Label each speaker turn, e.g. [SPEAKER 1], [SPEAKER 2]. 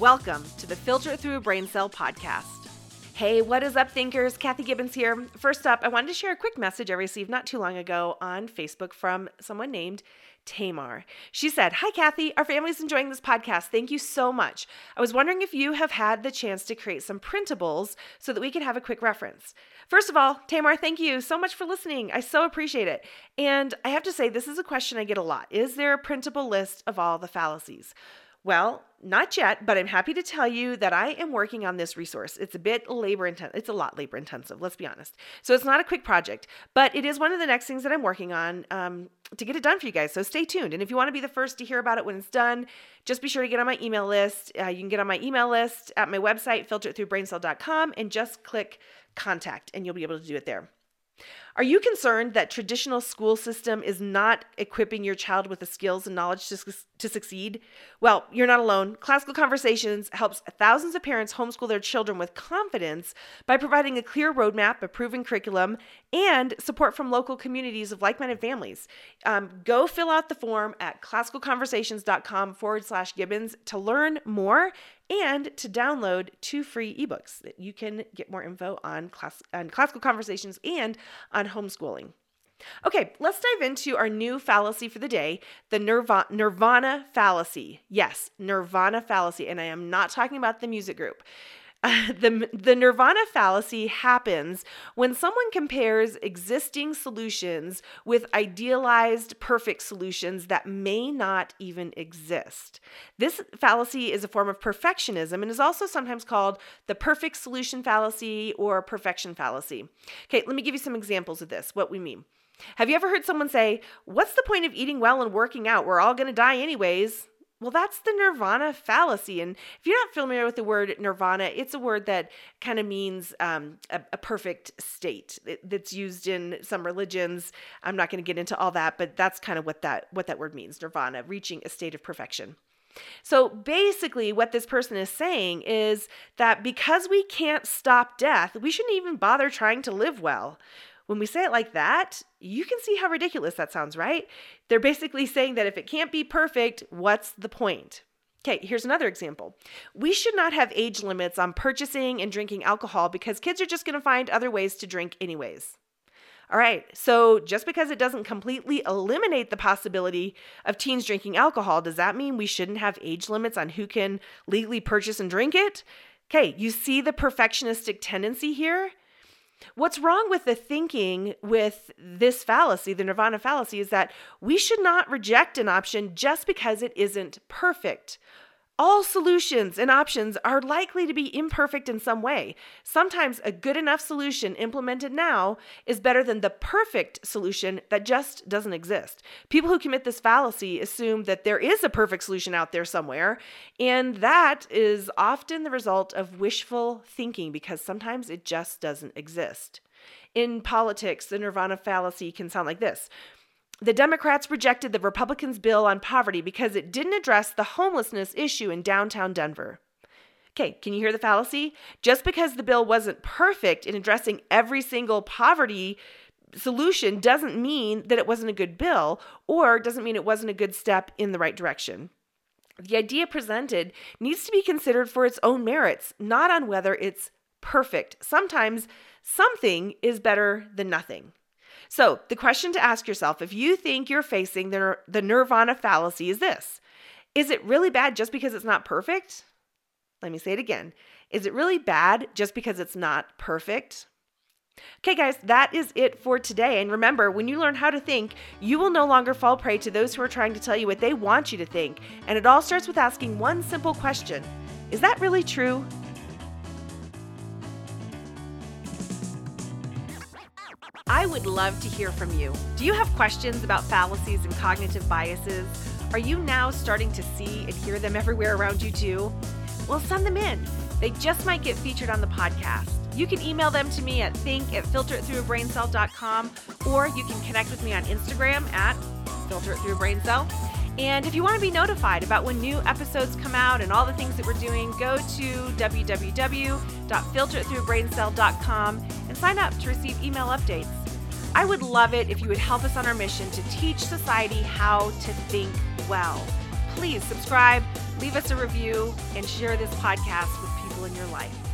[SPEAKER 1] Welcome to the Filter Through a Brain Cell podcast. Hey, what is up, thinkers? Kathy Gibbens here. First up, I wanted to share a quick message I received not too long ago on Facebook from someone named Tamar. She said, Hi, Kathy. Our family's enjoying this podcast. Thank you so much. I was wondering if you have had the chance to create some printables so that we could have a quick reference. First of all, Tamar, thank you so much for listening. I so appreciate it. And I have to say, this is a question I get a lot Is there a printable list of all the fallacies? Well, not yet, but I'm happy to tell you that I am working on this resource. It's a bit labor intensive. It's a lot labor intensive, let's be honest. So it's not a quick project, but it is one of the next things that I'm working on um, to get it done for you guys. So stay tuned. And if you want to be the first to hear about it when it's done, just be sure to get on my email list. Uh, you can get on my email list at my website, filteritthroughbraincell.com, and just click contact, and you'll be able to do it there. Are you concerned that traditional school system is not equipping your child with the skills and knowledge to, to succeed? Well, you're not alone. Classical Conversations helps thousands of parents homeschool their children with confidence by providing a clear roadmap, a proven curriculum, and support from local communities of like-minded families. Um, go fill out the form at classicalconversations.com forward slash Gibbens to learn more and to download two free ebooks that you can get more info on, class, on classical conversations and on homeschooling. Okay, let's dive into our new fallacy for the day the nirvana, nirvana fallacy. Yes, nirvana fallacy. And I am not talking about the music group. the, the nirvana fallacy happens when someone compares existing solutions with idealized perfect solutions that may not even exist. This fallacy is a form of perfectionism and is also sometimes called the perfect solution fallacy or perfection fallacy. Okay, let me give you some examples of this, what we mean. Have you ever heard someone say, What's the point of eating well and working out? We're all going to die anyways. Well, that's the nirvana fallacy. And if you're not familiar with the word nirvana, it's a word that kind of means um, a, a, perfect state that's used in some religions. I'm not going to get into all that, but that's kind of what that what that word means, nirvana, reaching a state of perfection. So basically, what this person is saying is that because we can't stop death, we shouldn't even bother trying to live well. When we say it like that, you can see how ridiculous that sounds, right? They're basically saying that if it can't be perfect, what's the point? Okay, here's another example. We should not have age limits on purchasing and drinking alcohol because kids are just going to find other ways to drink, anyways. All right, so just because it doesn't completely eliminate the possibility of teens drinking alcohol, does that mean we shouldn't have age limits on who can legally purchase and drink it? Okay, you see the perfectionistic tendency here? What's wrong with the thinking with this fallacy, the nirvana fallacy, is that we should not reject an option just because it isn't perfect. All solutions and options are likely to be imperfect in some way. Sometimes a good enough solution implemented now is better than the perfect solution that just doesn't exist. People who commit this fallacy assume that there is a perfect solution out there somewhere, and that is often the result of wishful thinking because sometimes it just doesn't exist. In politics, the nirvana fallacy can sound like this the Democrats rejected the Republicans' bill on poverty because it didn't address the homelessness issue in downtown Denver. Okay, can you hear the fallacy? Just because the bill wasn't perfect in addressing every single poverty solution doesn't mean that it wasn't a good bill or doesn't mean it wasn't a good step in the right direction. The idea presented needs to be considered for its own merits, not on whether it's perfect. Sometimes something is better than nothing. So, the question to ask yourself if you think you're facing the, the nirvana fallacy is this Is it really bad just because it's not perfect? Let me say it again. Is it really bad just because it's not perfect? Okay, guys, that is it for today. And remember, when you learn how to think, you will no longer fall prey to those who are trying to tell you what they want you to think. And it all starts with asking one simple question Is that really true? Would love to hear from you. Do you have questions about fallacies and cognitive biases? Are you now starting to see and hear them everywhere around you too? Well, send them in. They just might get featured on the podcast. You can email them to me at think at filteritthroughabraincell.com or you can connect with me on Instagram at filteritthroughabraincell. And if you want to be notified about when new episodes come out and all the things that we're doing, go to www.filteritthroughabraincell.com and sign up to receive email updates. I would love it if you would help us on our mission to teach society how to think well. Please subscribe, leave us a review, and share this podcast with people in your life.